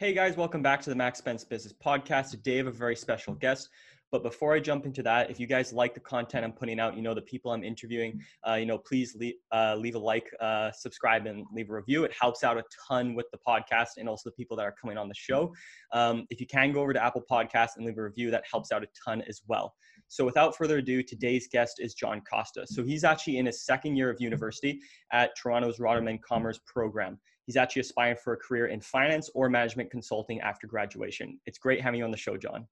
Hey guys, welcome back to the Max Spence Business Podcast. Today I have a very special guest. But before I jump into that, if you guys like the content I'm putting out, you know, the people I'm interviewing, uh, you know, please leave, uh, leave a like, uh, subscribe, and leave a review. It helps out a ton with the podcast and also the people that are coming on the show. Um, if you can go over to Apple Podcasts and leave a review, that helps out a ton as well. So without further ado, today's guest is John Costa. So he's actually in his second year of university at Toronto's Rotman Commerce program. He's actually aspiring for a career in finance or management consulting after graduation. It's great having you on the show, John.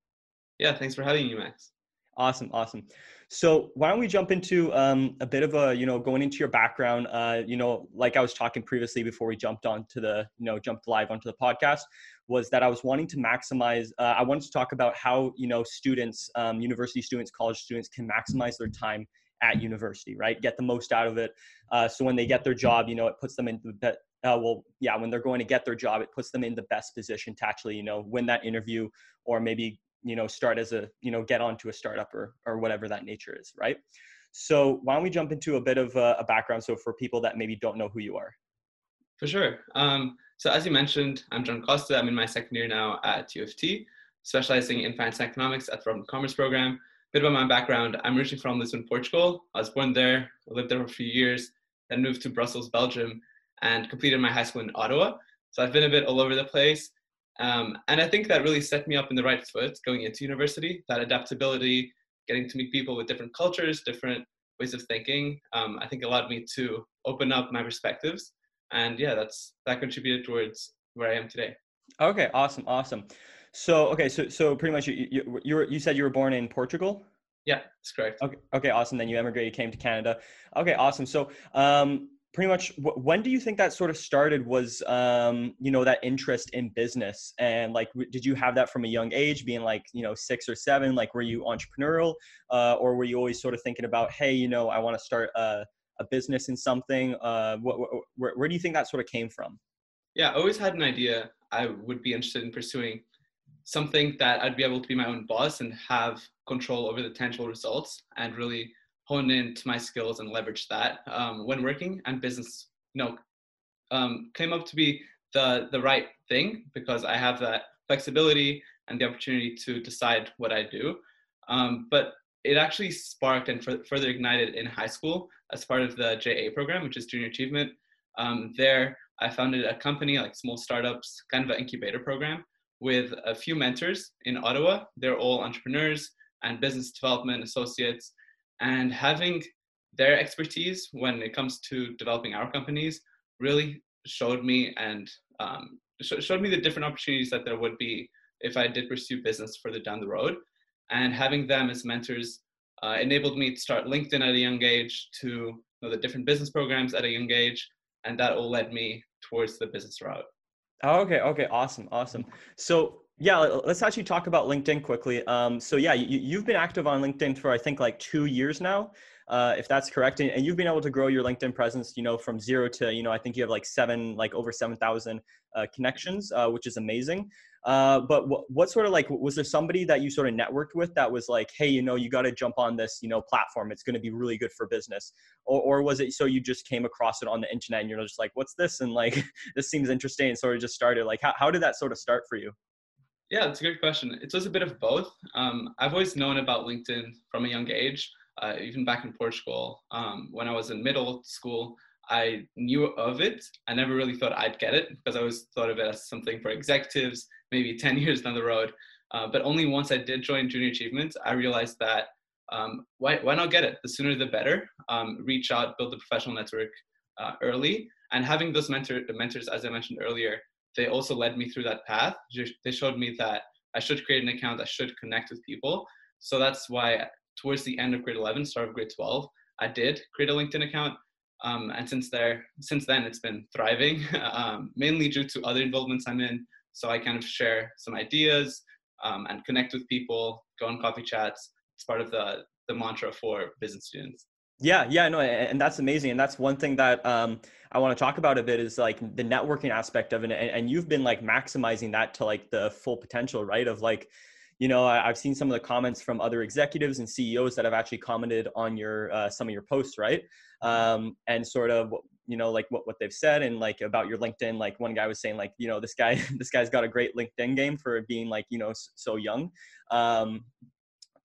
Yeah, thanks for having me, Max. Awesome, awesome. So why don't we jump into um, a bit of a, you know, going into your background. Uh, you know, like I was talking previously before we jumped onto the, you know, jumped live onto the podcast, was that I was wanting to maximize. Uh, I wanted to talk about how you know students, um, university students, college students, can maximize their time at university, right? Get the most out of it. Uh, so when they get their job, you know, it puts them in the uh, well, yeah, when they're going to get their job, it puts them in the best position to actually, you know, win that interview or maybe, you know, start as a, you know, get onto a startup or, or whatever that nature is, right? So why don't we jump into a bit of a, a background so for people that maybe don't know who you are? For sure. Um, so as you mentioned, I'm John Costa. I'm in my second year now at U of T, specializing in finance and economics at the Rotman Commerce program. A bit about my background. I'm originally from Lisbon, Portugal. I was born there, lived there for a few years, then moved to Brussels, Belgium, and completed my high school in Ottawa. So I've been a bit all over the place. Um, and I think that really set me up in the right foot going into university, that adaptability, getting to meet people with different cultures, different ways of thinking, um, I think allowed me to open up my perspectives. And yeah, that's that contributed towards where I am today. Okay, awesome, awesome. So okay, so so pretty much you you you, were, you said you were born in Portugal. Yeah, that's correct. Okay, okay, awesome. Then you emigrated, came to Canada. Okay, awesome. So um, pretty much when do you think that sort of started was um, you know that interest in business? And like did you have that from a young age being like you know six or seven? Like were you entrepreneurial? Uh, or were you always sort of thinking about hey you know i want to start a, a, business in something? Uh, where do you think that sort of came from? Yeah i always had an idea i would be interested in pursuing something that i'd be able to be my own boss and have control over the tangible results and really hone into my skills and leverage that um, when working and business you know um, came up to be the the right thing because i have that flexibility and the opportunity to decide what i do. Um, but it actually sparked and further ignited in high school as part of the ja program which is junior achievement. Um, there i founded a company like small startups kind of an incubator program with a few mentors in ottawa. They're all entrepreneurs and business development associates and having their expertise when it comes to developing our companies really showed me and um, sh- showed me the different opportunities that there would be if I did pursue business further down the road. And having them as mentors uh, enabled me to start LinkedIn at a young age, to you know, the different business programs at a young age, and that all led me towards the business route. Oh, okay, okay, awesome, awesome. So yeah, let's actually talk about LinkedIn quickly. Um, so yeah, you, have been active on LinkedIn for I think like two years now, uh, if that's correct, and, and, you've been able to grow your LinkedIn presence, you know, from zero to you know I think you have like seven, like over seven thousand uh, connections, uh, which is amazing. Uh, but what, what sort of like was there somebody that you sort of networked with that was like, hey, you know, you got to jump on this, you know, platform. It's going to be really good for business, or or was it so you just came across it on the internet and you're just like, what's this? And like this seems interesting, and sort of just started. Like, how how did that sort of start for you? Yeah, it's a good question. It was a bit of both. Um, I've always known about LinkedIn from a young age, uh, even back in Portugal. Um, when I was in middle school, I knew of it. I never really thought I'd get it because I always thought of it as something for executives, maybe 10 years down the road. Uh, but only once I did join Junior Achievements, I realized that um, why, why not get it? The sooner the better. Um, reach out, build the professional network uh, early. And having those mentor, mentors, as I mentioned earlier, they also led me through that path. They showed me that I should create an account, I should connect with people. So that's why towards the end of grade 11, start of grade 12, I did create a LinkedIn account. Um, and since there, since then, it's been thriving, um, mainly due to other involvements I'm in. So I kind of share some ideas um, and connect with people, go on coffee chats. It's part of the the mantra for business students. Yeah, yeah, no, and that's amazing, and that's one thing that um, I want to talk about a bit is like the networking aspect of it, and, and you've been like maximizing that to like the full potential, right? Of like, you know, I, have seen some of the comments from other executives and CEOs that have actually commented on your uh, some of your posts, right? Um, and sort of you know like what, what they've said and like about your linkedin like one guy was saying like you know this guy this guy's got a great linkedin game for being like you know so young um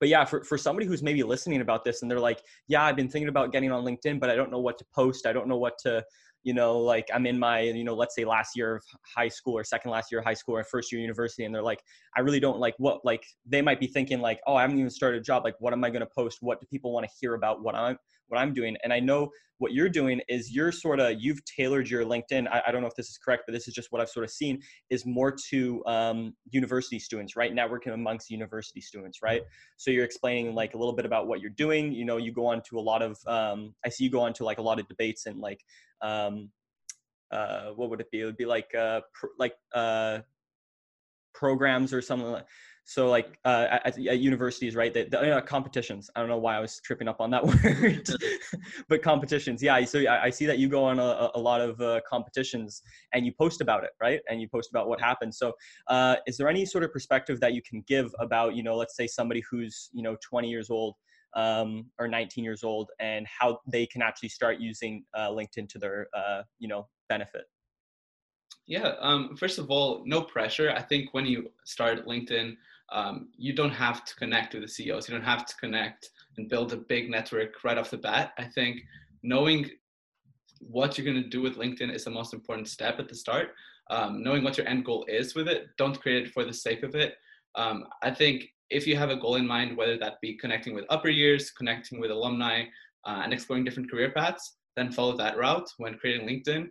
but yeah for, for somebody who's maybe listening about this and they're like yeah i've been thinking about getting on linkedin but i don't know what to post. I don't know what to you know, like I'm in my, you know, let's say last year of high school or second last year of high school or first year university, and they're like, I really don't like what, like they might be thinking like, oh, I haven't even started a job. Like, what am I going to post? What do people want to hear about what I'm, what I'm doing? And I know what you're doing is you're sort of, you've tailored your LinkedIn. I, I, don't know if this is correct, but this is just what I've sort of seen is more to um, university students, right? Networking amongst university students, right? So you're explaining like a little bit about what you're doing. You know, you go on to a lot of, um, I see you go on to like a lot of debates and like, um, uh, what would it be? It would be like uh, pr- like uh, programs or something like. So like uh, at, at, universities, right? Uh, competitions. I don't know why I was tripping up on that word, but competitions. Yeah. So I, I, see that you go on a, a lot of uh, competitions and you post about it, right? And you post about what happened. So uh, is there any sort of perspective that you can give about, you know, let's say somebody who's you know 20 years old um, or 19 years old and how they can actually start using uh, LinkedIn to their uh, you know benefit? Yeah, um, first of all, no pressure. I think when you start LinkedIn, um, you don't have to connect with the CEOs. You don't have to connect and build a big network right off the bat. I think knowing what you're going to do with LinkedIn is the most important step at the start. Um, knowing what your end goal is with it, don't create it for the sake of it. Um, I think if you have a goal in mind, whether that be connecting with upper years, connecting with alumni, uh, and exploring different career paths, then follow that route when creating LinkedIn.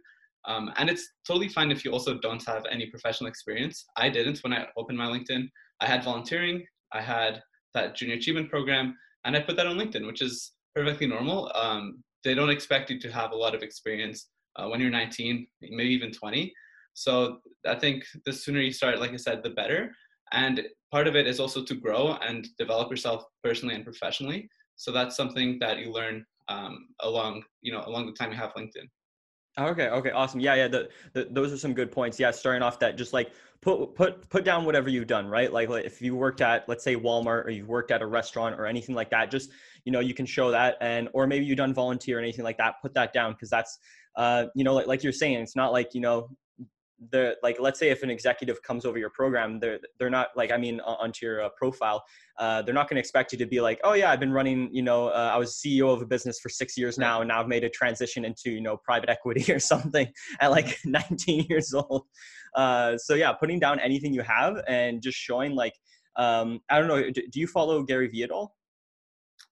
Um, and it's totally fine if you also don't have any professional experience. I didn't when I opened my LinkedIn. I had volunteering, I had that junior achievement program, and I put that on LinkedIn, which is perfectly normal. Um, they don't expect you to have a lot of experience uh, when you're 19, maybe even 20. So I think the sooner you start, like I said, the better. And part of it is also to grow and develop yourself personally and professionally. So that's something that you learn um, along, you know, along the time you have LinkedIn. Okay. Okay. Awesome. Yeah. Yeah. The, the, those are some good points. Yeah. Starting off that just like put, put, put down whatever you've done, right? Like, like if you worked at, let's say Walmart or you've worked at a restaurant or anything like that, just, you know, you can show that and, or maybe you've done volunteer or anything like that, put that down. Cause that's, uh, you know, like, like you're saying, it's not like, you know, the like let's say if an executive comes over your program they're they're not like i mean onto your uh, profile uh, they're not going to expect you to be like oh yeah i've been running you know uh, i was ceo of a business for six years now and now i've made a transition into you know private equity or something at like 19 years old. Uh, so yeah putting down anything you have and just showing like um, i don't know do, do you follow gary vee at all?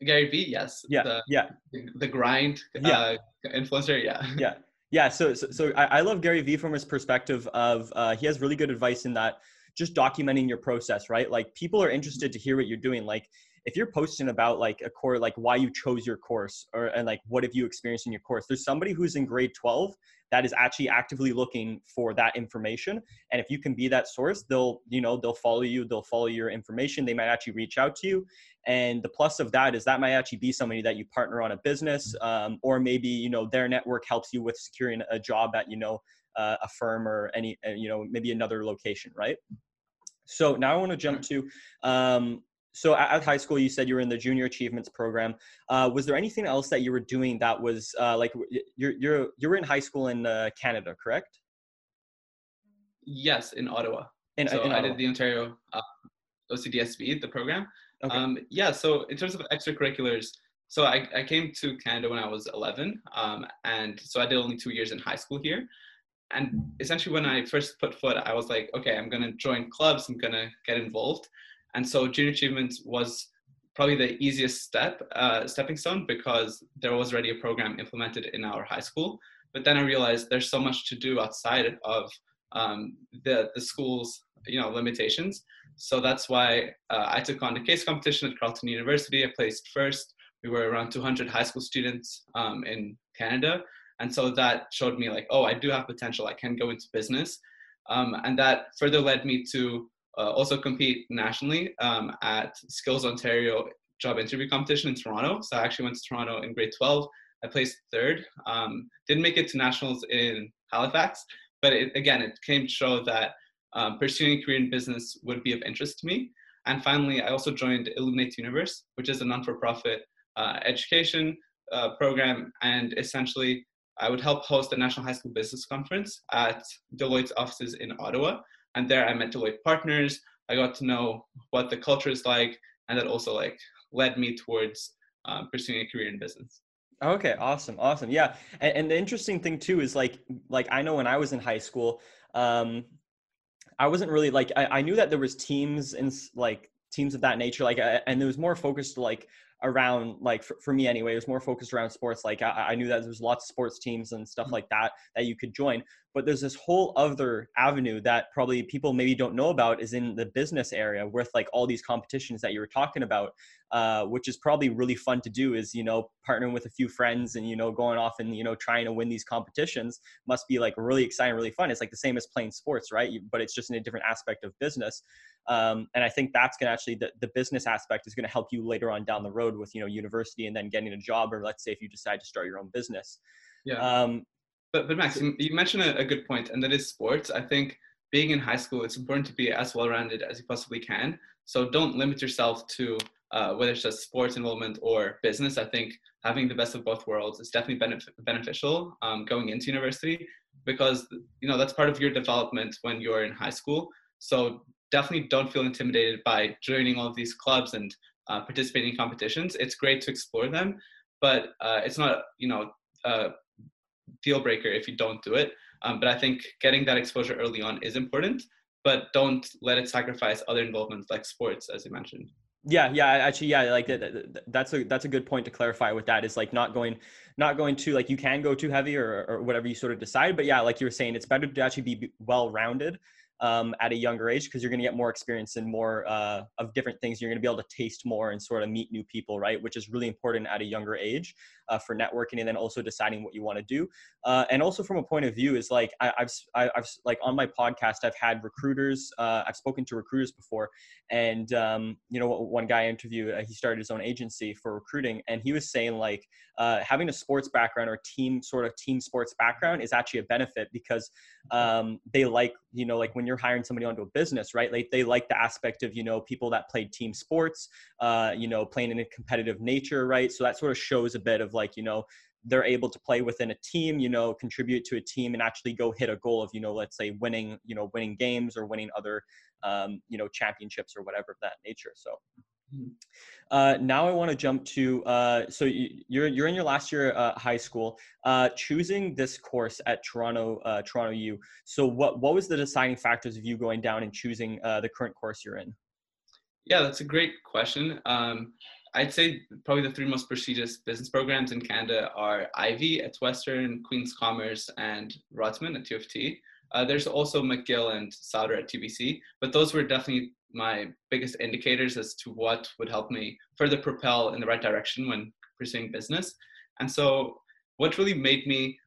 Gary vee yes. Yeah the, yeah. the grind yeah. Uh, influencer yeah. Yeah yeah, so so, so I, I, love Gary Vee from his perspective of uh, he has really good advice in that just documenting your process, right? Like people are interested to hear what you're doing. Like if you're posting about like a core, like why you chose your course or and like what have you experienced in your course, there's somebody who's in grade 12 that is actually actively looking for that information. And if you can be that source, they'll, you know, they'll follow you, they'll follow your information. They might actually reach out to you. And the plus of that is that might actually be somebody that you partner on a business, um, or maybe you know their network helps you with securing a job at you know uh, a firm or any uh, you know maybe another location, right? So now I want to jump to um, so at, high school you said you were in the junior achievements program. Uh, was there anything else that you were doing that was uh, like you're you're you were in high school in uh, canada correct? Yes in ottawa. In, so in i did the ontario uh, ocdsb the program. Okay. um, yeah so in terms of extracurriculars so I, I came to canada when i was 11 um, and so i did only two years in high school here. And essentially when i first put foot i was like okay i'm going to join clubs i'm going to get involved and so junior achievement was probably the easiest step, uh, stepping stone, because there was already a program implemented in our high school. But then I realized there's so much to do outside of um, the the school's you know limitations. So that's why uh, I took on the case competition at Carleton University. I placed first. We were around 200 high school students um, in Canada, and so that showed me like, oh, I do have potential. I can go into business, um, and that further led me to uh, also compete nationally um, at Skills Ontario job interview competition in Toronto. So I actually went to Toronto in grade 12. I placed third. Um, didn't make it to nationals in Halifax, but it, again, it came to show that um, pursuing a career in business would be of interest to me. And finally, I also joined Illuminate Universe, which is a non-for-profit uh, education uh, program, and essentially I would help host a National High School Business Conference at Deloitte's offices in Ottawa. And there I met Deloitte partners. I got to know what the culture is like, and that also like led me towards um, pursuing a career in business. Okay, awesome, awesome. Yeah, and, and, the interesting thing too is like, like I know when I was in high school, um, I wasn't really like I, I knew that there was teams and like teams of that nature, like, and there was more focused like around like for, for me anyway it was more focused around sports like I, I knew that there was lots of sports teams and stuff mm-hmm. like that that you could join but there's this whole other avenue that probably people maybe don't know about is in the business area with like all these competitions that you were talking about uh, which is probably really fun to do is you know partnering with a few friends and you know going off and you know trying to win these competitions must be like really exciting really fun. It's like the same as playing sports right? But it's just in a different aspect of business um, and i think that's going to actually the, the business aspect is going to help you later on down the road with you know university and then getting a job or let's say if you decide to start your own business yeah um, but but Max, you mentioned a, a good point, and that is sports. I think being in high school, it's important to be as well-rounded as you possibly can. So don't limit yourself to uh, whether it's just sports involvement or business. I think having the best of both worlds is definitely benef- beneficial um, going into university because you know that's part of your development when you're in high school. So definitely don't feel intimidated by joining all of these clubs and uh, participating in competitions. It's great to explore them, but uh, it's not you know uh, deal breaker if you don't do it. Um, but I think getting that exposure early on is important, but don't let it sacrifice other involvements like sports, as you mentioned. Yeah, yeah, actually, yeah, like that's a that's a good point to clarify. With that is like not going, not going to like you can go too heavy or or whatever you sort of decide. But yeah, like you were saying, it's better to actually be well rounded um, at a younger age because you're going to get more experience and more uh, of different things. You're going to be able to taste more and sort of meet new people, right? Which is really important at a younger age uh, for networking and then also deciding what you want to do. Uh, and also from a point of view is like I, have I've like on my podcast I've had recruiters. Uh, I've spoken to recruiters before, and um, you know one guy I interviewed uh, he started his own agency for recruiting, and he was saying like uh, having a sports background or team sort of team sports background is actually a benefit because um, they like you know like when you're hiring somebody onto a business right like they like the aspect of you know people that played team sports uh, you know playing in a competitive nature right so that sort of shows a bit of like you know they're able to play within a team you know contribute to a team and actually go hit a goal of you know let's say winning you know winning games or winning other um, you know championships or whatever of that nature so mm-hmm. uh, now I want to jump to uh, so you're you're in your last year uh, high school, uh, choosing this course at Toronto uh, Toronto U. So what what was the deciding factors of you going down and choosing uh, the current course you're in? Yeah, that's a great question. Um, I'd say probably the three most prestigious business programs in Canada are Ivey at Western, Queen's Commerce, and Rotman at U of T. Uh, there's also McGill and Sauder at UBC, but those were definitely my biggest indicators as to what would help me further propel in the right direction when pursuing business. And so, what really made me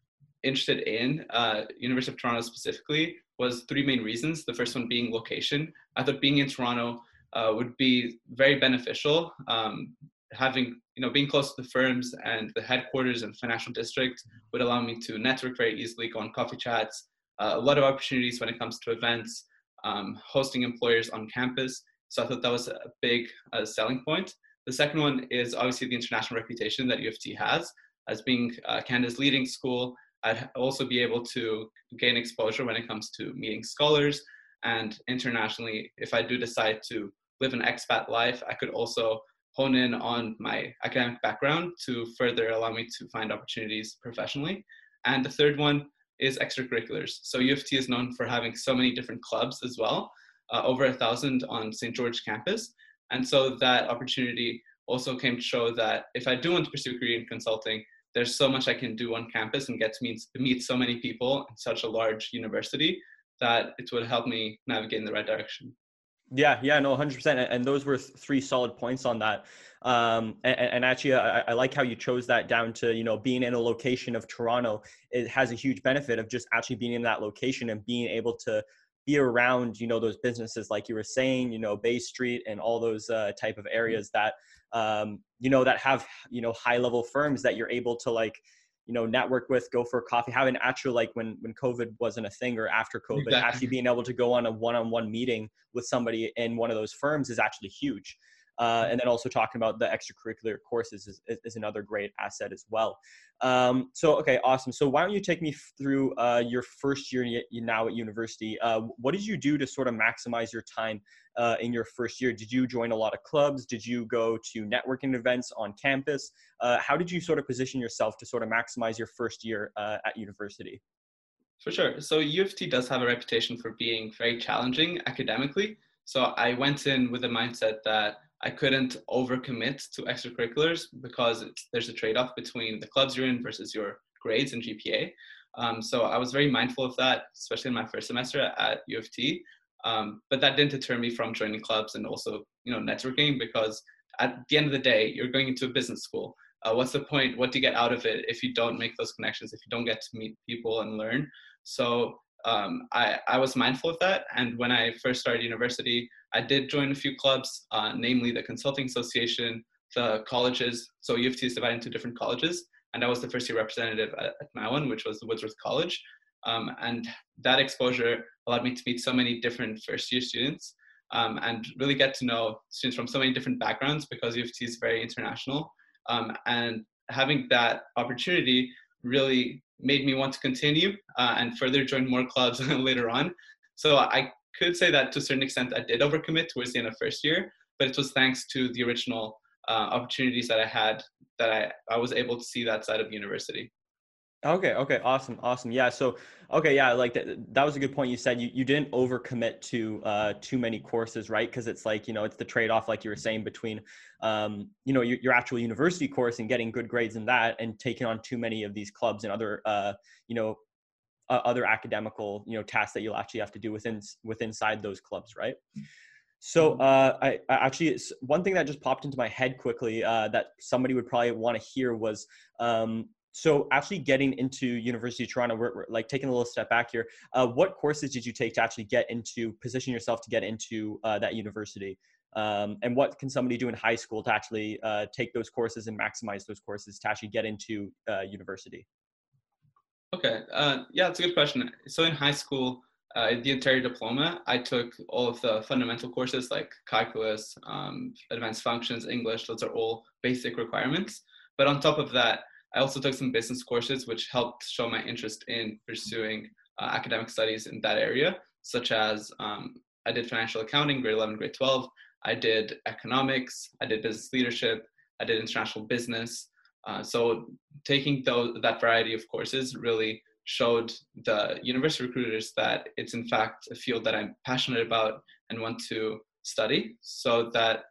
interested in uh, University of Toronto specifically was three main reasons. The first one being location. I thought being in Toronto uh, would be very beneficial. Um, having you know being close to the firms and the headquarters and financial district would allow me to network very easily, go on coffee chats, uh, a lot of opportunities when it comes to events, um, hosting employers on campus. So I thought that was a big uh, selling point. The second one is obviously the international reputation that U of T has as being uh, Canada's leading school. I'd also be able to gain exposure when it comes to meeting scholars and internationally. If I do decide to live an expat life, I could also hone in on my academic background to further allow me to find opportunities professionally. And the third one is extracurriculars. So U of T is known for having so many different clubs as well, uh, over a thousand on St. George campus. And so that opportunity also came to show that if I do want to pursue a career in consulting, there's so much I can do on campus and get to meet, meet so many people in such a large university that it would help me navigate in the right direction. Yeah, yeah, no, 100%. And those were three solid points on that. Um, and, and, actually, I, I, like how you chose that down to, you know, being in a location of Toronto. It has a huge benefit of just actually being in that location and being able to be around, you know, those businesses, like you were saying, you know, Bay Street and all those uh, type of areas that, um, you know, that have, you know, high level firms that you're able to like, you know network with go for a coffee have an actual like when when covid wasn't a thing or after covid exactly. actually being able to go on a one-on-one meeting with somebody in one of those firms is actually huge uh, and then also talking about the extracurricular courses is, is another great asset as well. Um, so, okay, awesome. So, why don't you take me through uh, your first year now at university? Uh, what did you do to sort of maximize your time uh, in your first year? Did you join a lot of clubs? Did you go to networking events on campus? Uh, how did you sort of position yourself to sort of maximize your first year uh, at university? For sure. So, U of T does have a reputation for being very challenging academically. So, I went in with a mindset that I couldn't overcommit to extracurriculars because there's a trade-off between the clubs you're in versus your grades and GPA. Um, so I was very mindful of that, especially in my first semester at U of T. Um, but that didn't deter me from joining clubs and also, you know, networking because at the end of the day, you're going into a business school. Uh, what's the point? What do you get out of it if you don't make those connections? If you don't get to meet people and learn? So um, I, I was mindful of that. And when I first started university, I did join a few clubs, uh, namely the Consulting Association, the colleges. So U of T is divided into different colleges. And I was the first year representative at, at my one, which was Woodsworth College. Um, and that exposure allowed me to meet so many different first year students um, and really get to know students from so many different backgrounds because U of T is very international. Um, and having that opportunity really made me want to continue uh, and further join more clubs later on. So I could say that to a certain extent I did overcommit towards the end of first year, but it was thanks to the original uh, opportunities that I had that I, I was able to see that side of university. Okay. Okay. Awesome. Awesome. Yeah. So, okay. Yeah. Like that, that was a good point. You said you, you didn't overcommit to uh, too many courses, right? Cause it's like, you know, it's the trade-off, like you were saying between, um, you know, your, your actual university course and getting good grades in that and taking on too many of these clubs and other, uh, you know, uh, other academical, you know, tasks that you'll actually have to do within, within inside those clubs. Right. So mm-hmm. uh, I, I, actually one thing that just popped into my head quickly uh, that somebody would probably want to hear was um, so actually getting into university of toronto we're, we're, like taking a little step back here uh, what courses did you take to actually get into position yourself to get into uh, that university? Um, and what can somebody do in high school to actually uh, take those courses and maximize those courses to actually get into uh, university? Okay uh, yeah it's a good question. So in high school uh, the entire diploma i took all of the fundamental courses like calculus um, advanced functions english those are all basic requirements. But on top of that I also took some business courses, which helped show my interest in pursuing uh, academic studies in that area, such as um, I did financial accounting, grade 11, grade 12. I did economics, I did business leadership, I did international business. Uh, so taking those, that variety of courses really showed the university recruiters that it's in fact a field that I'm passionate about and want to study. So that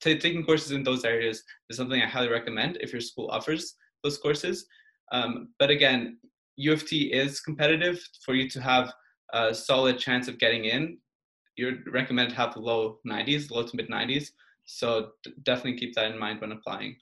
t- taking courses in those areas is something I highly recommend if your school offers those courses. Um, but again, U of T is competitive. For you to have a solid chance of getting in, You're recommended to have low 90s, low to mid 90s. So definitely keep that in mind when applying.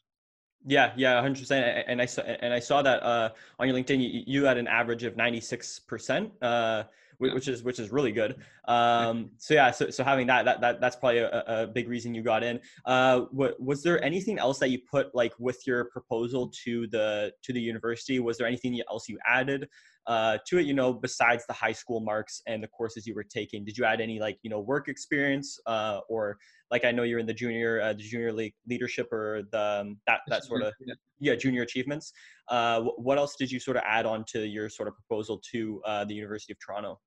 Yeah, yeah, hundred percent. And I saw and I saw that uh, on your LinkedIn, you, you had an average of ninety six percent. Uh, which is which is really good. Um, so yeah, so, so having that that, that that's probably a, a big reason you got in. Uh, what, was there anything else that you put like with your proposal to the to the university? Was there anything else you added uh, to it? You know, besides the high school marks and the courses you were taking, did you add any like you know work experience uh, or like I know you're in the junior uh, the junior league leadership or the um, that that sort of yeah, yeah junior achievements. Uh, what else did you sort of add on to your sort of proposal to uh, the University of Toronto?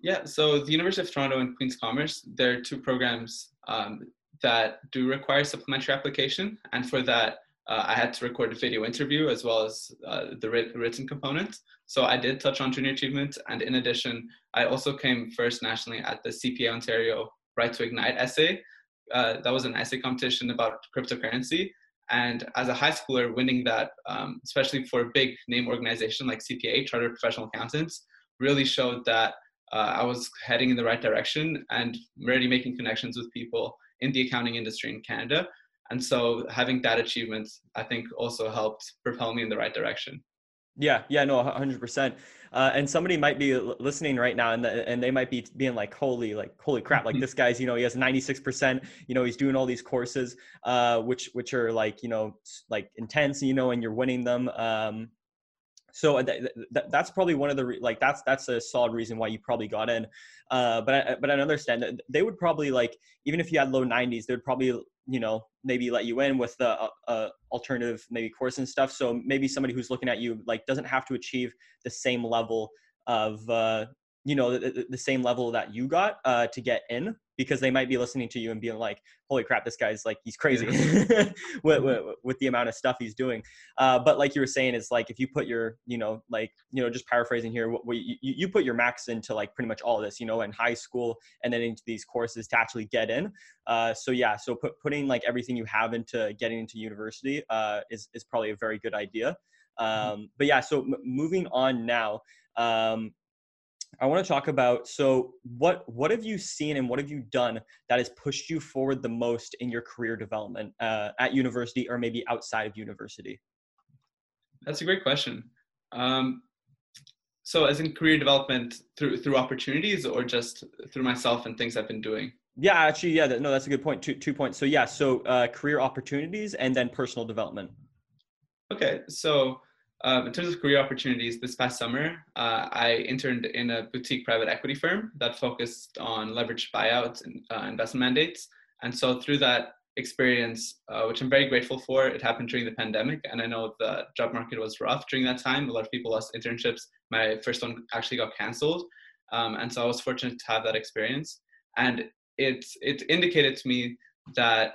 Yeah, so the University of Toronto and Queen's Commerce, there are two programs um, that do require supplementary application, and for that, uh, I had to record a video interview as well as uh, the written component. So I did touch on junior achievement, and in addition, I also came first nationally at the CPA Ontario Right to Ignite essay. Uh, that was an essay competition about cryptocurrency, and as a high schooler, winning that, um, especially for a big name organization like CPA, Chartered Professional Accountants, really showed that uh, I was heading in the right direction and already making connections with people in the accounting industry in Canada. And so having that achievement, I think, also helped propel me in the right direction. Yeah, yeah, no, 100%. Uh, and somebody might be listening right now and, the, and they might be being like, holy, like, holy crap, like this guy's, you know, he has 96%, you know, he's doing all these courses, uh, which, which are like, you know, like intense, you know, and you're winning them. Um, So th- th- that's probably one of the re- like that's that's a solid reason why you probably got in. Uh, but I, but I understand that they would probably like even if you had low 90s, they would probably you know maybe let you in with the uh, uh, alternative maybe course and stuff. So maybe somebody who's looking at you like doesn't have to achieve the same level of uh, you know the, the, same level that you got uh, to get in because they might be listening to you and being like holy crap this guy's like he's crazy yeah. with, with, with, the amount of stuff he's doing uh, but like you were saying it's like if you put your you know like you know just paraphrasing here what, what you, you put your max into like pretty much all of this you know in high school and then into these courses to actually get in uh, so yeah so put, putting like everything you have into getting into university uh, is, is probably a very good idea mm-hmm. um, but yeah so m- moving on now um, I want to talk about so what what have you seen and what have you done that has pushed you forward the most in your career development uh, at university or maybe outside of university? That's a great question. Um, so, as in career development through through opportunities or just through myself and things I've been doing. Yeah, actually, yeah, no, that's a good point. Two two points. So yeah, so uh, career opportunities and then personal development. Okay, so um, in terms of career opportunities, this past summer, uh, I interned in a boutique private equity firm that focused on leveraged buyouts and uh, investment mandates. And so through that experience, uh, which I'm very grateful for, it happened during the pandemic. And I know the job market was rough during that time. A lot of people lost internships. My first one actually got canceled. Um, and so I was fortunate to have that experience. And it, it indicated to me that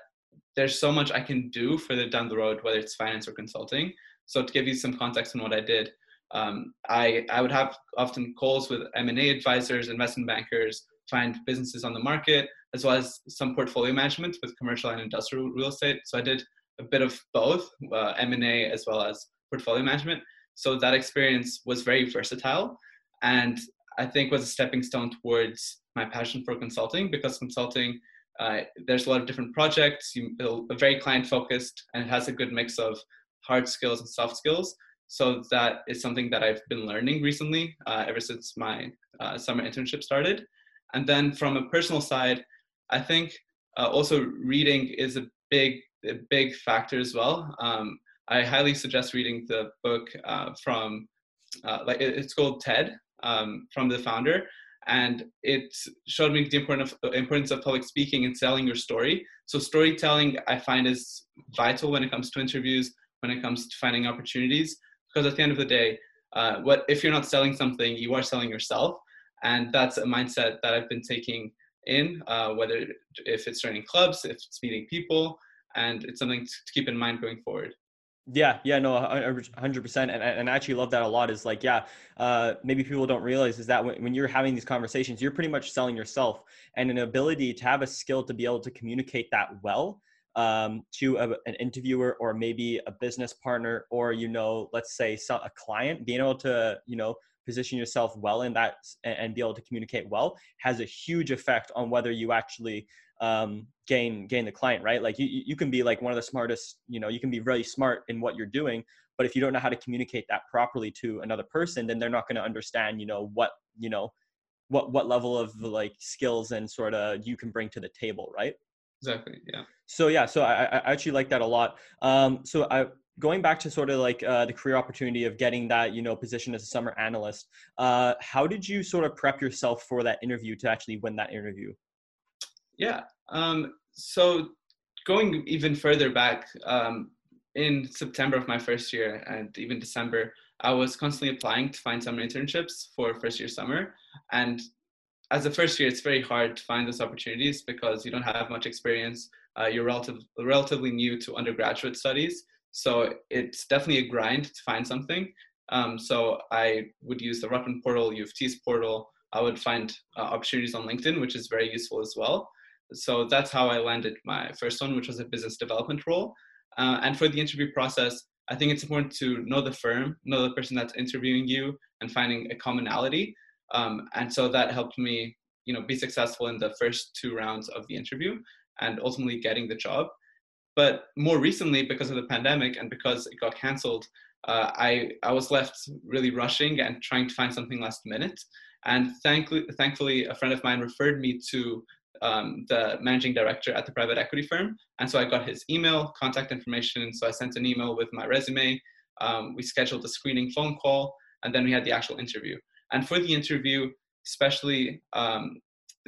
there's so much I can do further down the road, whether it's finance or consulting. So to give you some context on what I did, um, I, I would have often calls with M&A advisors, investment bankers, find businesses on the market, as well as some portfolio management with commercial and industrial real estate. So I did a bit of both, uh, M&A as well as portfolio management. So that experience was very versatile and I think was a stepping stone towards my passion for consulting because consulting, uh, there's a lot of different projects, you, very client focused and it has a good mix of hard skills and soft skills. So that is something that I've been learning recently, uh, ever since my uh, summer internship started. And then from a personal side, I think uh, also reading is a big, a big factor as well. Um, I highly suggest reading the book uh, from, uh, like it's called TED um, from the founder, and it showed me the importance of, importance of public speaking and selling your story. So storytelling, I find, is vital when it comes to interviews when it comes to finding opportunities. Because at the end of the day uh, what if you're not selling something you are selling yourself. And that's a mindset that i've been taking in uh, whether if it's joining clubs if it's meeting people and it's something to keep in mind going forward. Yeah, yeah, no, hundred percent, and and I actually love that a lot. Is like, yeah, uh, maybe people don't realize is that when, when you're having these conversations, you're pretty much selling yourself, and an ability to have a skill to be able to communicate that well um, to a, an interviewer or maybe a business partner or you know let's say a client being able to you know position yourself well in that and be able to communicate well has a huge effect on whether you actually um, gain gain the client right? Like you, you can be like one of the smartest you know you can be really smart in what you're doing but if you don't know how to communicate that properly to another person then they're not going to understand you know what you know what what level of like skills and sort of you can bring to the table right? Exactly yeah so yeah so i, I actually like that a lot um, so i going back to sort of like uh, the career opportunity of getting that you know position as a summer analyst uh, how did you sort of prep yourself for that interview to actually win that interview yeah um, so going even further back um, in september of my first year and even december i was constantly applying to find summer internships for first year summer and as a first year, it's very hard to find those opportunities because you don't have much experience. Uh, you're relative, relatively new to undergraduate studies. So it's definitely a grind to find something. Um, so I would use the Rotman portal, U of T's portal. I would find uh, opportunities on LinkedIn, which is very useful as well. So that's how I landed my first one, which was a business development role. Uh, and for the interview process, I think it's important to know the firm, know the person that's interviewing you, and finding a commonality. Um, and so that helped me, you know, be successful in the first two rounds of the interview and ultimately getting the job. But more recently, because of the pandemic and because it got canceled, uh, I, I was left really rushing and trying to find something last minute. And thankfully, thankfully a friend of mine referred me to um, the managing director at the private equity firm. And so I got his email, contact information. So I sent an email with my resume Um, we scheduled a screening phone call, and then we had the actual interview. And for the interview, especially um,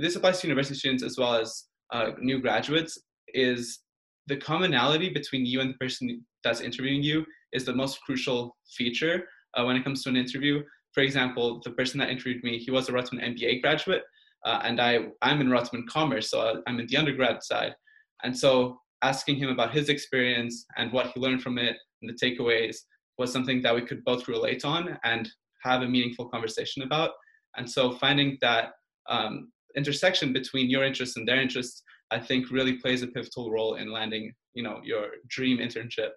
this applies to university students as well as uh, new graduates, is the commonality between you and the person that's interviewing you is the most crucial feature uh, when it comes to an interview. For example, the person that interviewed me, he was a Rotman MBA graduate, uh, and I, I'm in Rotman Commerce, so I'm in the undergrad side. And so asking him about his experience and what he learned from it and the takeaways was something that we could both relate on and have a meaningful conversation about. And so finding that um, intersection between your interests and their interests, I think really plays a pivotal role in landing, you know, your dream internship.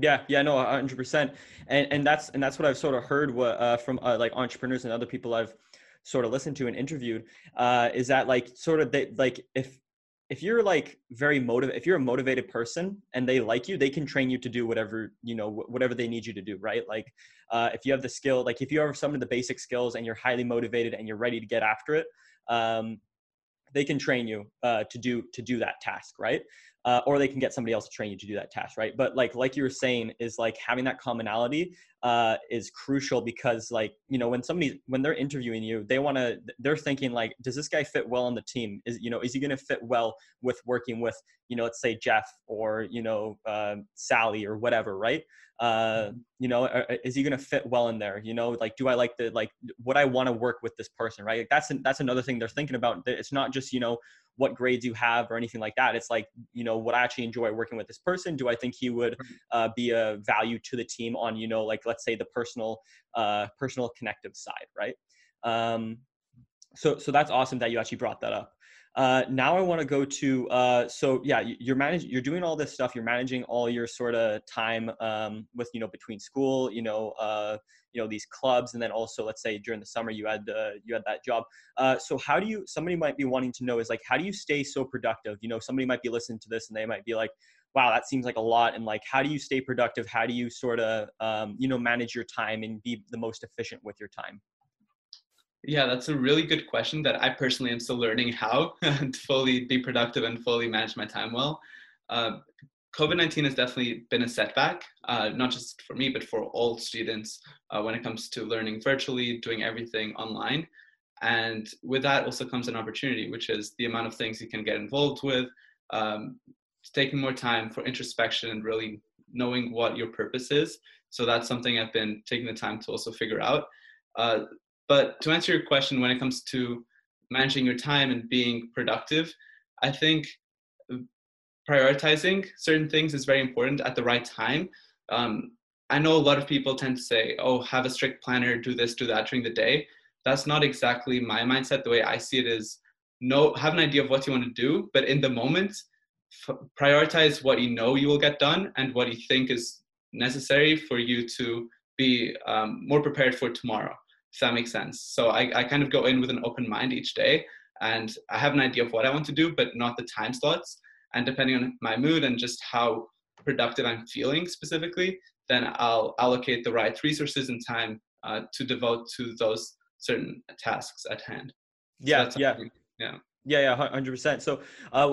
Yeah, yeah, no, hundred percent, and and that's and that's what I've sort of heard what uh, from uh, like entrepreneurs and other people I've sort of listened to and interviewed uh, is that like sort of they like if if you're like very motivated if you're a motivated person and they like you they can train you to do whatever you know whatever they need you to do right like uh, if you have the skill like if you have some of the basic skills and you're highly motivated and you're ready to get after it um, they can train you uh, to do to do that task right uh, or they can get somebody else to train you to do that task right? But like like you were saying is like having that commonality uh, is crucial because like you know when somebody when they're interviewing you they want to they're thinking like does this guy fit well on the team? Is you know is he going to fit well with working with you know let's say jeff or you know uh, sally or whatever right? Uh, mm-hmm. you know uh, uh, is he going to fit well in there? You know like do i like the like what i want to work with this person right? Like that's an, that's another thing they're thinking about. It's not just you know what grades you have or anything like that. It's like you know would i actually enjoy working with this person? Do i think he would uh, be a value to the team on you know like let's say the personal uh, personal connective side right? Um, so so that's awesome that you actually brought that up. Uh, now I want to go to uh, so yeah, you're managing, you're doing all this stuff. You're managing all your sort of time um, with you know between school, you know, uh, you know these clubs, and then also let's say during the summer you had uh, you had that job. Uh, so how do you? Somebody might be wanting to know is like how do you stay so productive? You know, somebody might be listening to this and they might be like, wow, that seems like a lot. And like, how do you stay productive? How do you sort of um, you know manage your time and be the most efficient with your time? Yeah, that's a really good question that I personally am still learning how to fully be productive and fully manage my time well. Uh, COVID 19 has definitely been a setback, uh, not just for me, but for all students uh, when it comes to learning virtually, doing everything online. And with that also comes an opportunity, which is the amount of things you can get involved with, um, taking more time for introspection and really knowing what your purpose is. So that's something I've been taking the time to also figure out. Uh, but to answer your question, when it comes to managing your time and being productive, I think prioritizing certain things is very important at the right time. Um, I know a lot of people tend to say, oh, have a strict planner, do this, do that during the day. That's not exactly my mindset. The way I see it is know, have an idea of what you want to do, but in the moment, f- prioritize what you know you will get done and what you think is necessary for you to be um, more prepared for tomorrow if that makes sense. So I, I kind of go in with an open mind each day and I have an idea of what I want to do, but not the time slots. And depending on my mood and just how productive I'm feeling specifically, then I'll allocate the right resources and time uh, to devote to those certain tasks at hand. Yeah, so yeah, yeah. Yeah, yeah, hundred percent. So, uh,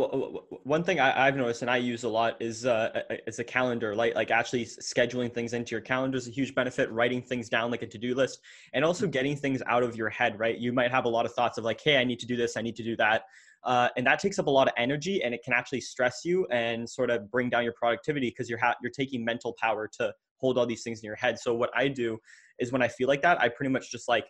one thing I, have noticed and I use a lot is uh, is a calendar. Like, like actually scheduling things into your calendar is a huge benefit. Writing things down like a to do list, and also mm-hmm. getting things out of your head. Right, you might have a lot of thoughts of like, hey, I need to do this, I need to do that, uh, and that takes up a lot of energy, and it can actually stress you and sort of bring down your productivity because you're ha- you're taking mental power to hold all these things in your head. So, what I do is when I feel like that, I pretty much just like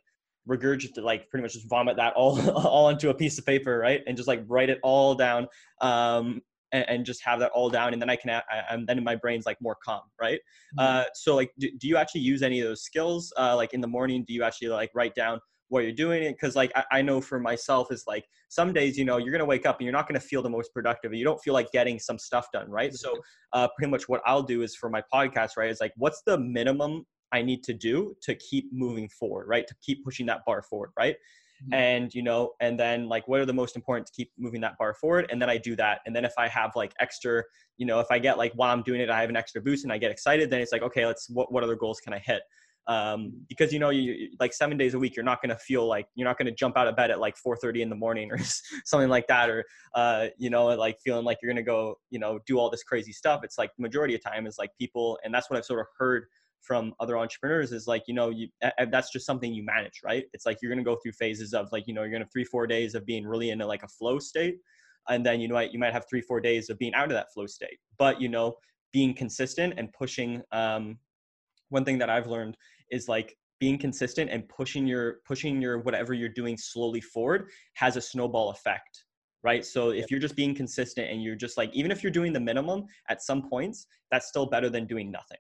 regurgitate like pretty much just vomit that all all onto a piece of paper right and just like write it all down um and, and just have that all down and then i can I, and then my brain's like more calm right mm-hmm. uh so like do, do you actually use any of those skills uh like in the morning do you actually like write down what you're doing it because like I, I, know for myself is like some days you know you're gonna wake up and you're not gonna feel the most productive you don't feel like getting some stuff done right so mm-hmm. uh, pretty much what i'll do is for my podcast right is like what's the minimum I need to do to keep moving forward, right? To keep pushing that bar forward, right? Mm-hmm. And you know, and then like what are the most important to keep moving that bar forward? And then I do that. And then if I have like extra, you know, if I get like while I'm doing it, I have an extra boost and I get excited, then it's like, okay, let's what what other goals can I hit? Um, because you know, you like seven days a week, you're not going to feel like you're not going to jump out of bed at like 4:30 in the morning or something like that, or uh, you know, like feeling like you're going to go, you know, do all this crazy stuff. It's like majority of time is like people, and that's what I've sort of heard from other entrepreneurs is like you know you that's just something you manage right it's like you're going to go through phases of like you know you're going to three four days of being really into like a flow state and then you know you might have three four days of being out of that flow state but you know being consistent and pushing um one thing that i've learned is like being consistent and pushing your pushing your whatever you're doing slowly forward has a snowball effect right? So if you're just being consistent and you're just like even if you're doing the minimum at some points that's still better than doing nothing.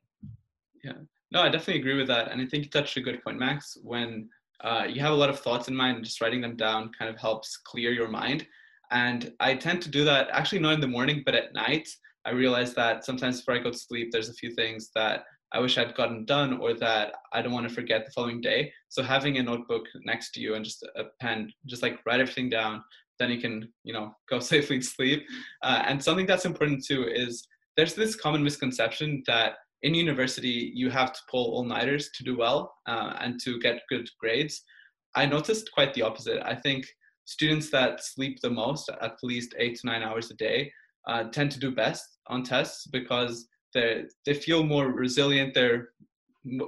Yeah. No i definitely agree with that and i think you touched a good point max when uh, you have a lot of thoughts in mind and just writing them down kind of helps clear your mind and i tend to do that actually not in the morning but at night i realize that sometimes before i go to sleep there's a few things that I wish I'd gotten done or that I don't want to forget the following day. So having a notebook next to you and just a pen, just like write everything down, then you can, you know, go safely to sleep. Uh, and something that's important too is there's this common misconception that in university you have to pull all-nighters to do well uh, and to get good grades. I noticed quite the opposite. I think students that sleep the most, at least eight to nine hours a day, uh, tend to do best on tests because they they feel more resilient. They're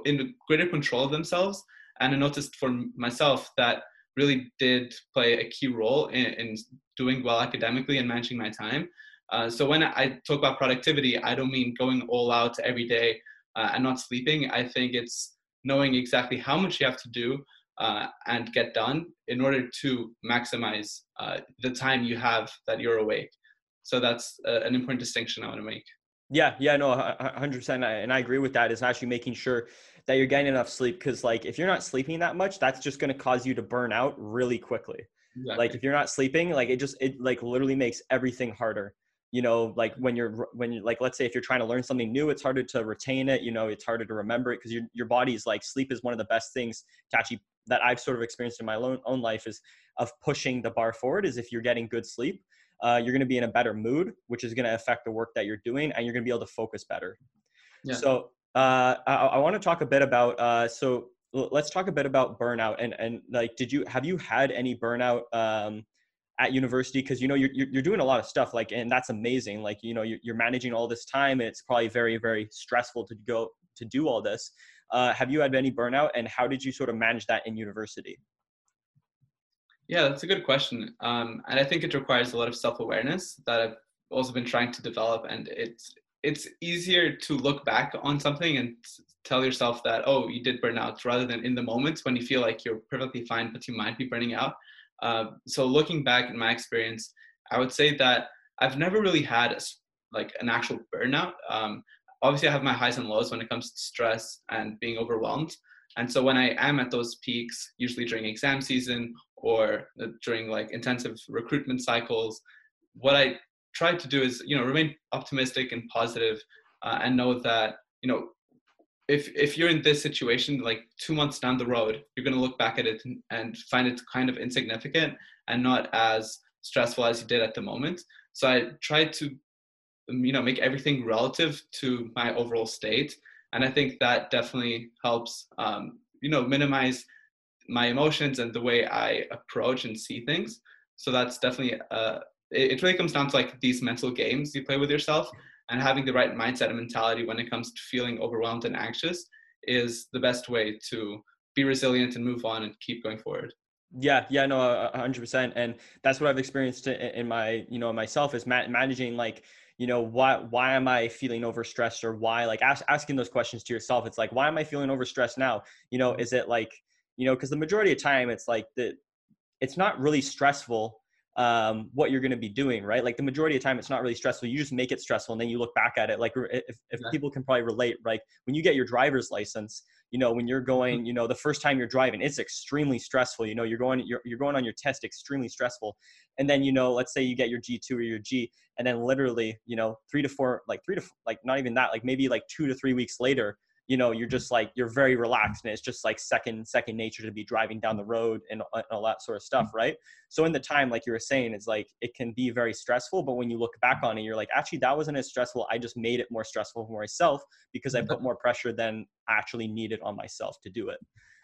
in greater control of themselves. And I noticed for myself that really did play a key role in, in doing well academically and managing my time. Uh, so when I talk about productivity, I don't mean going all out every day uh, and not sleeping. I think it's knowing exactly how much you have to do uh, and get done in order to maximize uh, the time you have that you're awake. So that's uh, an important distinction I want to make. Yeah, yeah, no, hundred percent, and I agree with that. Is actually making sure that you're getting enough sleep because, like, if you're not sleeping that much, that's just going to cause you to burn out really quickly. Exactly. Like, if you're not sleeping, like, it just it like literally makes everything harder. You know, like when you're when you like, let's say if you're trying to learn something new, it's harder to retain it. You know, it's harder to remember it because your your body's like sleep is one of the best things to actually that I've sort of experienced in my own own life is of pushing the bar forward. Is if you're getting good sleep uh, you're going to be in a better mood, which is going to affect the work that you're doing, and you're going to be able to focus better. Yeah. So uh, I, I want to talk a bit about. Uh, so let's talk a bit about burnout and and like, did you have you had any burnout? Um, at university because you know you're, you're doing a lot of stuff like and that's amazing like you know you're, you're managing all this time and it's probably very very stressful to go to do all this uh, have you had any burnout and how did you sort of manage that in university yeah, that's a good question. Um, and I think it requires a lot of self-awareness that I've also been trying to develop. And it's it's easier to look back on something and tell yourself that oh you did burn out rather than in the moments when you feel like you're perfectly fine but you might be burning out. Uh, so looking back in my experience, I would say that I've never really had a, like an actual burnout. Um, obviously, I have my highs and lows when it comes to stress and being overwhelmed. And so when I am at those peaks, usually during exam season or during like intensive recruitment cycles, what I try to do is, you know, remain optimistic and positive, uh, and know that, you know, if if you're in this situation, like two months down the road, you're going to look back at it and, and find it kind of insignificant and not as stressful as you did at the moment. So I try to, um, you know, make everything relative to my overall state and i think that definitely helps um, you know minimize my emotions and the way i approach and see things. So that's definitely uh, it, it really comes down to like these mental games you play with yourself. And having the right mindset and mentality when it comes to feeling overwhelmed and anxious is the best way to be resilient and move on and keep going forward. Yeah yeah no 100% and that's what i've experienced in my you know myself is managing like you know why why am i feeling overstressed or why like ask, asking those questions to yourself it's like why am i feeling overstressed now you know is it like you know because the majority of time it's like that it's not really stressful um, what you're going to be doing, right? Like the majority of time, it's not really stressful. You just make it stressful, and then you look back at it. Like if, if yeah. people can probably relate, like when you get your driver's license, you know, when you're going, mm-hmm. you know, the first time you're driving, it's extremely stressful. You know, you're going, you're, you're going on your test, extremely stressful, and then you know, let's say you get your G2 or your G, and then literally, you know, three to four, like three to like not even that, like maybe like two to three weeks later, you know you're just like you're very relaxed and it's just like second second nature to be driving down the road and, and all that sort of stuff mm-hmm. right? So in the time like you were saying it's like it can be very stressful but when you look back on it you're like actually that wasn't as stressful. I just made it more stressful for myself because i put more pressure than i actually needed on myself to do it.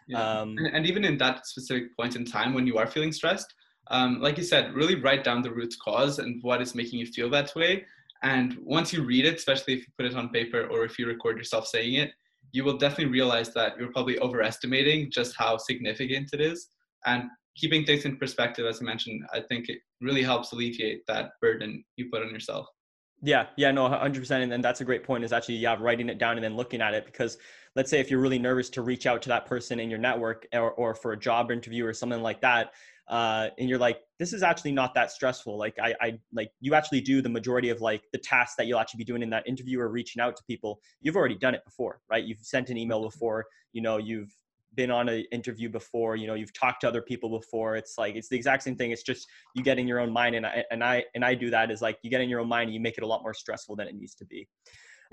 Yeah. um, and, and even in that specific point in time when you are feeling stressed um, like you said really write down the root cause and what is making you feel that way. And once you read it especially if you put it on paper or if you record yourself saying it you will definitely realize that you're probably overestimating just how significant it is. And keeping things in perspective, as I mentioned, I think it really helps alleviate that burden you put on yourself. Yeah, yeah, no, 100%. And, then that's a great point is actually, yeah, writing it down and then looking at it. Because let's say if you're really nervous to reach out to that person in your network or, or for a job interview or something like that, uh, and you're like, this is actually not that stressful. Like I, I, like you actually do the majority of like the tasks that you'll actually be doing in that interview or reaching out to people. You've already done it before, right? You've sent an email before, you know, you've been on an interview before. You know you've talked to other people before. It's like it's the exact same thing. It's just you get in your own mind. And i and i and i do that is like you get in your own mind and you make it a lot more stressful than it needs to be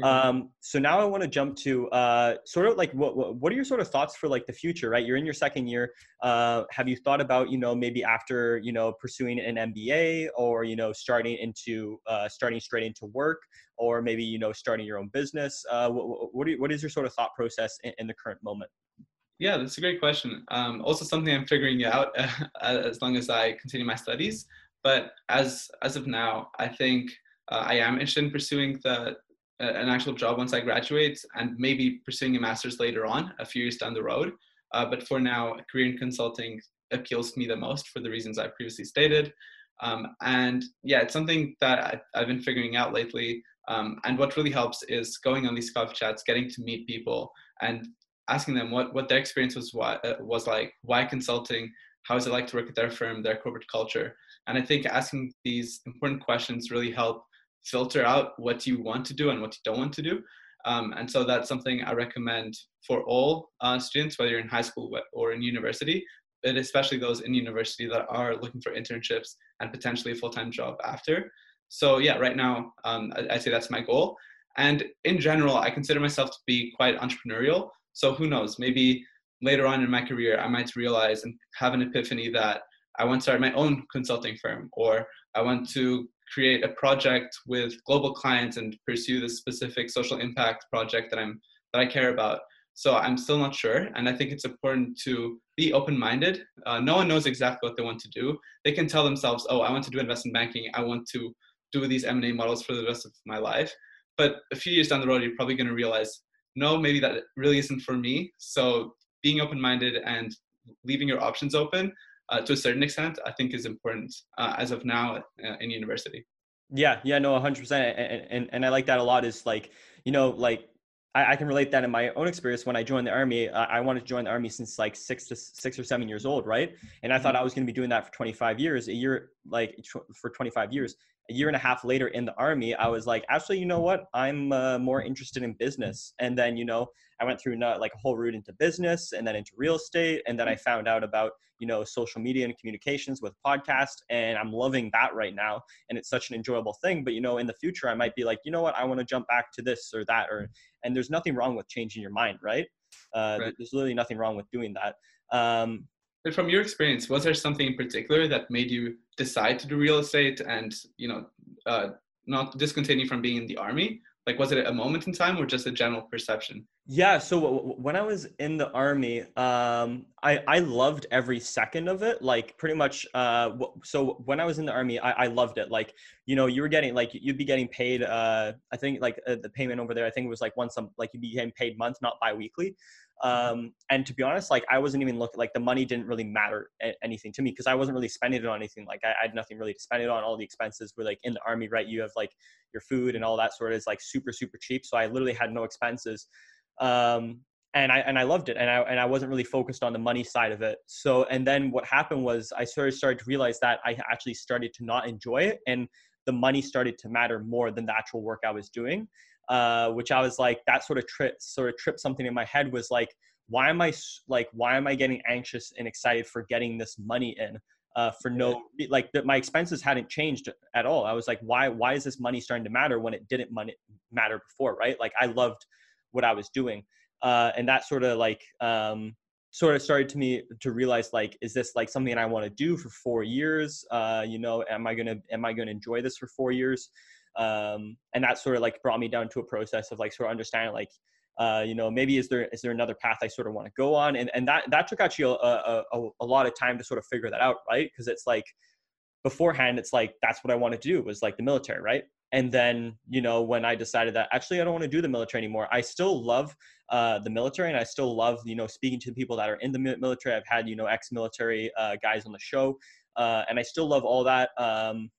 mm-hmm. um so now i want to jump to uh sort of like what, what what are your sort of thoughts for like the future right you're in your second year uh have you thought about you know maybe after you know pursuing an mba or you know starting into uh starting straight into work or maybe you know starting your own business uh what what, you, what is your sort of thought process in, in the current moment yeah, that's a great question. Um, also, something I'm figuring out uh, as long as I continue my studies. But as as of now, I think uh, I am interested in pursuing the an actual job once I graduate, and maybe pursuing a master's later on, a few years down the road. Uh, but for now, career in consulting appeals to me the most for the reasons I previously stated. Um, and yeah, it's something that I, have been figuring out lately. Um, and what really helps is going on these coffee chats, getting to meet people, and asking them what what their experience was what uh, was like why consulting how is it like to work at their firm their corporate culture and i think asking these important questions really help filter out what you want to do and what you don't want to do. Um, and so that's something i recommend for all uh, students whether you're in high school or in university but especially those in university that are looking for internships and potentially a full-time job after. So yeah right now um, I, i'd say that's my goal. And in general i consider myself to be quite entrepreneurial. So who knows? Maybe later on in my career, I might realize and have an epiphany that I want to start my own consulting firm, or I want to create a project with global clients and pursue this specific social impact project that I'm that I care about. So I'm still not sure, and I think it's important to be open-minded. Uh, no one knows exactly what they want to do. They can tell themselves, "Oh, I want to do investment banking. I want to do these M&A models for the rest of my life." But a few years down the road, you're probably going to realize no, maybe that really isn't for me. So being open minded and leaving your options open uh, to a certain extent, I think is important uh, as of now uh, in university. Yeah, yeah, no, 100%. And, and, and I like that a lot is like, you know, like I, I can relate that in my own experience when I joined the army. I wanted to join the army since like six to six or seven years old, right? And I thought mm-hmm. I was going to be doing that for 25 years, a year, like for 25 years a year and a half later in the army, I was like, actually, you know what? I'm uh, more interested in business. And then, you know, I went through not, like a whole route into business and then into real estate. And then I found out about, you know, social media and communications with podcast. And I'm loving that right now. And it's such an enjoyable thing. But, you know, in the future, I might be like, you know what? I want to jump back to this or that. Or, and there's nothing wrong with changing your mind, right? Uh, right. There's literally nothing wrong with doing that. Um, but from your experience, was there something in particular that made you decide to do real estate and you know uh, not discontinue from being in the army? Like, was it a moment in time or just a general perception? Yeah. So w- when I was in the army, um, I I loved every second of it. Like pretty much. Uh, w- so when I was in the army, I, I loved it. Like you know, you were getting like you'd be getting paid. Uh, I think like uh, the payment over there. I think it was like once a like you'd be getting paid month, not biweekly. Um, and to be honest, like I wasn't even looking like the money didn't really matter anything to me because I wasn't really spending it on anything. Like I, I, had nothing really to spend it on. All the expenses were like in the army, right? You have like your food and all that sort of is like super super cheap. So I literally had no expenses. Um, and I and I loved it, and I and I wasn't really focused on the money side of it. So and then what happened was I sort of started to realize that I actually started to not enjoy it, and the money started to matter more than the actual work I was doing uh, which I was like, that sort of trip, sort of tripped something in my head was like, why am I like, why am I getting anxious and excited for getting this money in? Uh, for no like that my expenses hadn't changed at all i was like why why is this money starting to matter when it didn't money matter before right like i loved what i was doing uh, and that sort of like um, sort of started to me to realize like is this like something i want to do for four years? Uh, you know am i gonna am i gonna enjoy this for four years? Um, and that sort of like brought me down to a process of like sort of understanding like uh, you know maybe is there is there another path i sort of want to go on? And and that that took actually a, a, a, a lot of time to sort of figure that out right? Because it's like beforehand it's like that's what i wanted to do was like the military right and then you know when i decided that actually i don't want to do the military anymore i still love uh, the military and i still love you know speaking to the people that are in the military. I've had you know ex-military uh, guys on the show uh, and i still love all that um,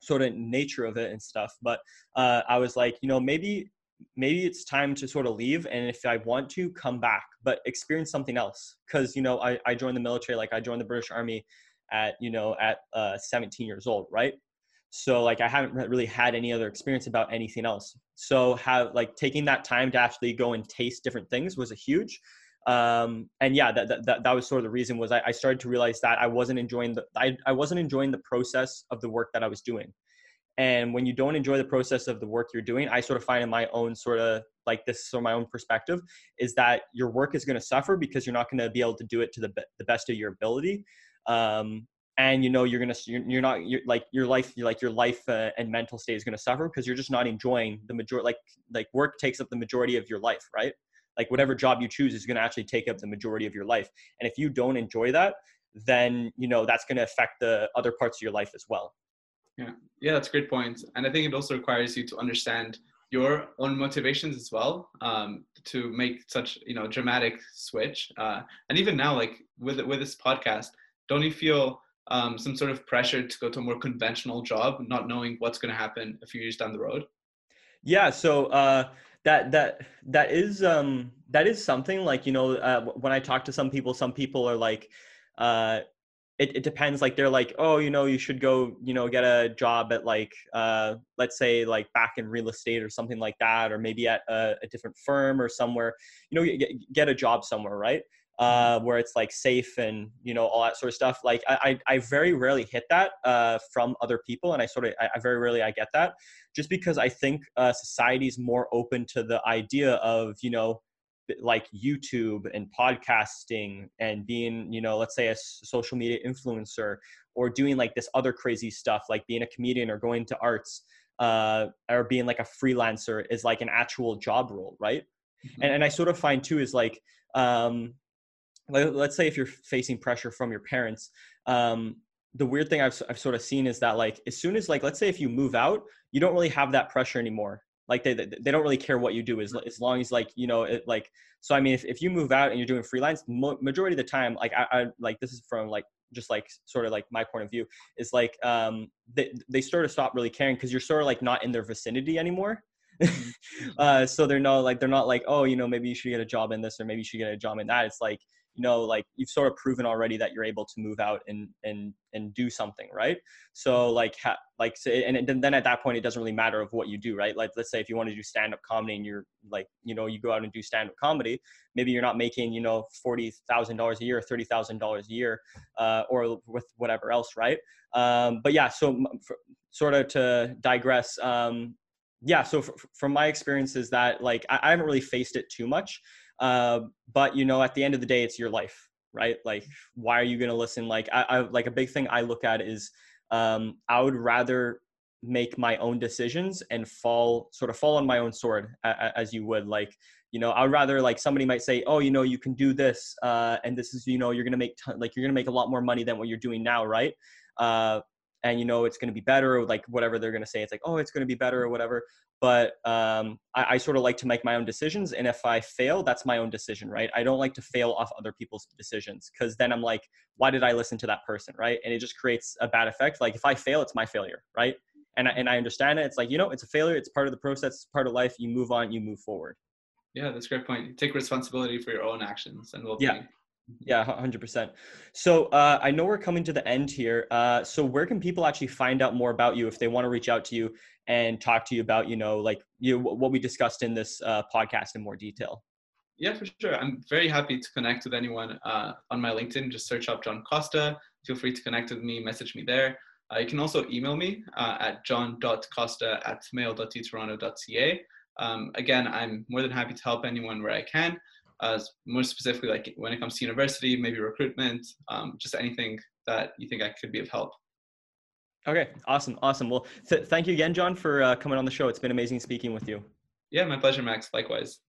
sort of nature of it and stuff. But uh, i was like you know maybe maybe it's time to sort of leave and if i want to come back but experience something else. Because you know I, I joined the military like i joined the british army at you know at uh, 17 years old right so like i haven't really had any other experience about anything else. So have like taking that time to actually go and taste different things was a huge um, and yeah that, that, that was sort of the reason was I, I started to realize that i wasn't enjoying the I, I wasn't enjoying the process of the work that i was doing. And when you don't enjoy the process of the work you're doing i sort of find in my own sort of like this from my own perspective is that your work is going to suffer because you're not going to be able to do it to the, the best of your ability. Um, and you know you're gonna you're, you're not you're, like your life like your life uh, and mental state is gonna suffer because you're just not enjoying the majority like like work takes up the majority of your life right like whatever job you choose is gonna actually take up the majority of your life and if you don't enjoy that then you know that's gonna affect the other parts of your life as well yeah, yeah, that's a great. And I think it also requires you to understand your own motivations as well um, to make such you know dramatic switch. Uh, and even now, like with with this podcast, don't you feel um, some sort of pressure to go to a more conventional job, not knowing what's going to happen a few years down the road? Yeah. So. Uh that that that is um that is something like you know uh, when i talk to some people some people are like uh it, it depends like they're like oh you know you should go you know get a job at like uh, let's say like back in real estate or something like that or maybe at a, a different firm or somewhere you know get, get a job somewhere right. Uh, where it's like safe and you know all that sort of stuff like i i, I very rarely hit that uh, from other people and i sort of I, I, very rarely i get that just because i think uh, society is more open to the idea of you know like YouTube and podcasting and being, you know, let's say a social media influencer or doing like this other crazy stuff like being a comedian or going to arts uh, or being like a freelancer is like an actual job role, right? Mm-hmm. And, and I sort of find too is like, um, like, let's say if you're facing pressure from your parents, um, the weird thing I've, I've sort of seen is that like as soon as like let's say if you move out, you don't really have that pressure anymore. Like they they don't really care what you do as as long as like you know it like so i mean if, if you move out and you're doing freelance mo- majority of the time like I, I like this is from like just like sort of like my point of view is like um they they sort of stop really caring because you're sort of like not in their vicinity anymore. Mm-hmm. uh so they're not like they're not like oh you know maybe you should get a job in this or maybe you should get a job in that. It's like you know like you've sort of proven already that you're able to move out and and and do something right? So like ha- like and then at that point it doesn't really matter of what you do right? Like let's say if you want to do stand up comedy and you're like you know you go out and do stand up comedy maybe you're not making you know $40,000 a year or $30,000 a year uh, or with whatever else right? Um, but yeah so for, sort of to digress um, yeah so from my experiences that like I, I haven't really faced it too much uh, but you know, at the end of the day, it's your life, right? Like, why are you going to listen? Like, I, I, like a big thing I look at is um, I would rather make my own decisions and fall sort of fall on my own sword as you would like you know i'd rather like somebody might say oh you know you can do this uh, and this is you know you're gonna make like you're gonna make a lot more money than what you're doing now right uh, and you know it's going to be better or like whatever they're going to say it's like oh it's going to be better or whatever. But um, I, I, sort of like to make my own decisions and if i fail that's my own decision right? I don't like to fail off other people's decisions because then i'm like why did i listen to that person? right? And it just creates a bad effect. Like if i fail it's my failure right? And I, and I understand it. It's like you know it's a failure. It's part of the process. It's part of life. You move on. You move forward. Yeah that's a great point. Take responsibility for your own actions and well-being. Yeah yeah, 100%. So uh, I know we're coming to the end here. Uh, so where can people actually find out more about you if they want to reach out to you and talk to you about, you know, like you what we discussed in this uh, podcast in more detail? Yeah, for sure. I'm very happy to connect with anyone uh, on my LinkedIn. Just search up John Costa. Feel free to connect with me, message me there. Uh, you can also email me uh, at john.costa at mail.utoronto.ca. Um, again, I'm more than happy to help anyone where I can uh, more specifically like when it comes to university, maybe recruitment, um, just anything that you think I could be of help. Okay, awesome, awesome. Well, th- thank you again, John, for uh, coming on the show. It's been amazing speaking with you. Yeah, my pleasure, Max. Likewise.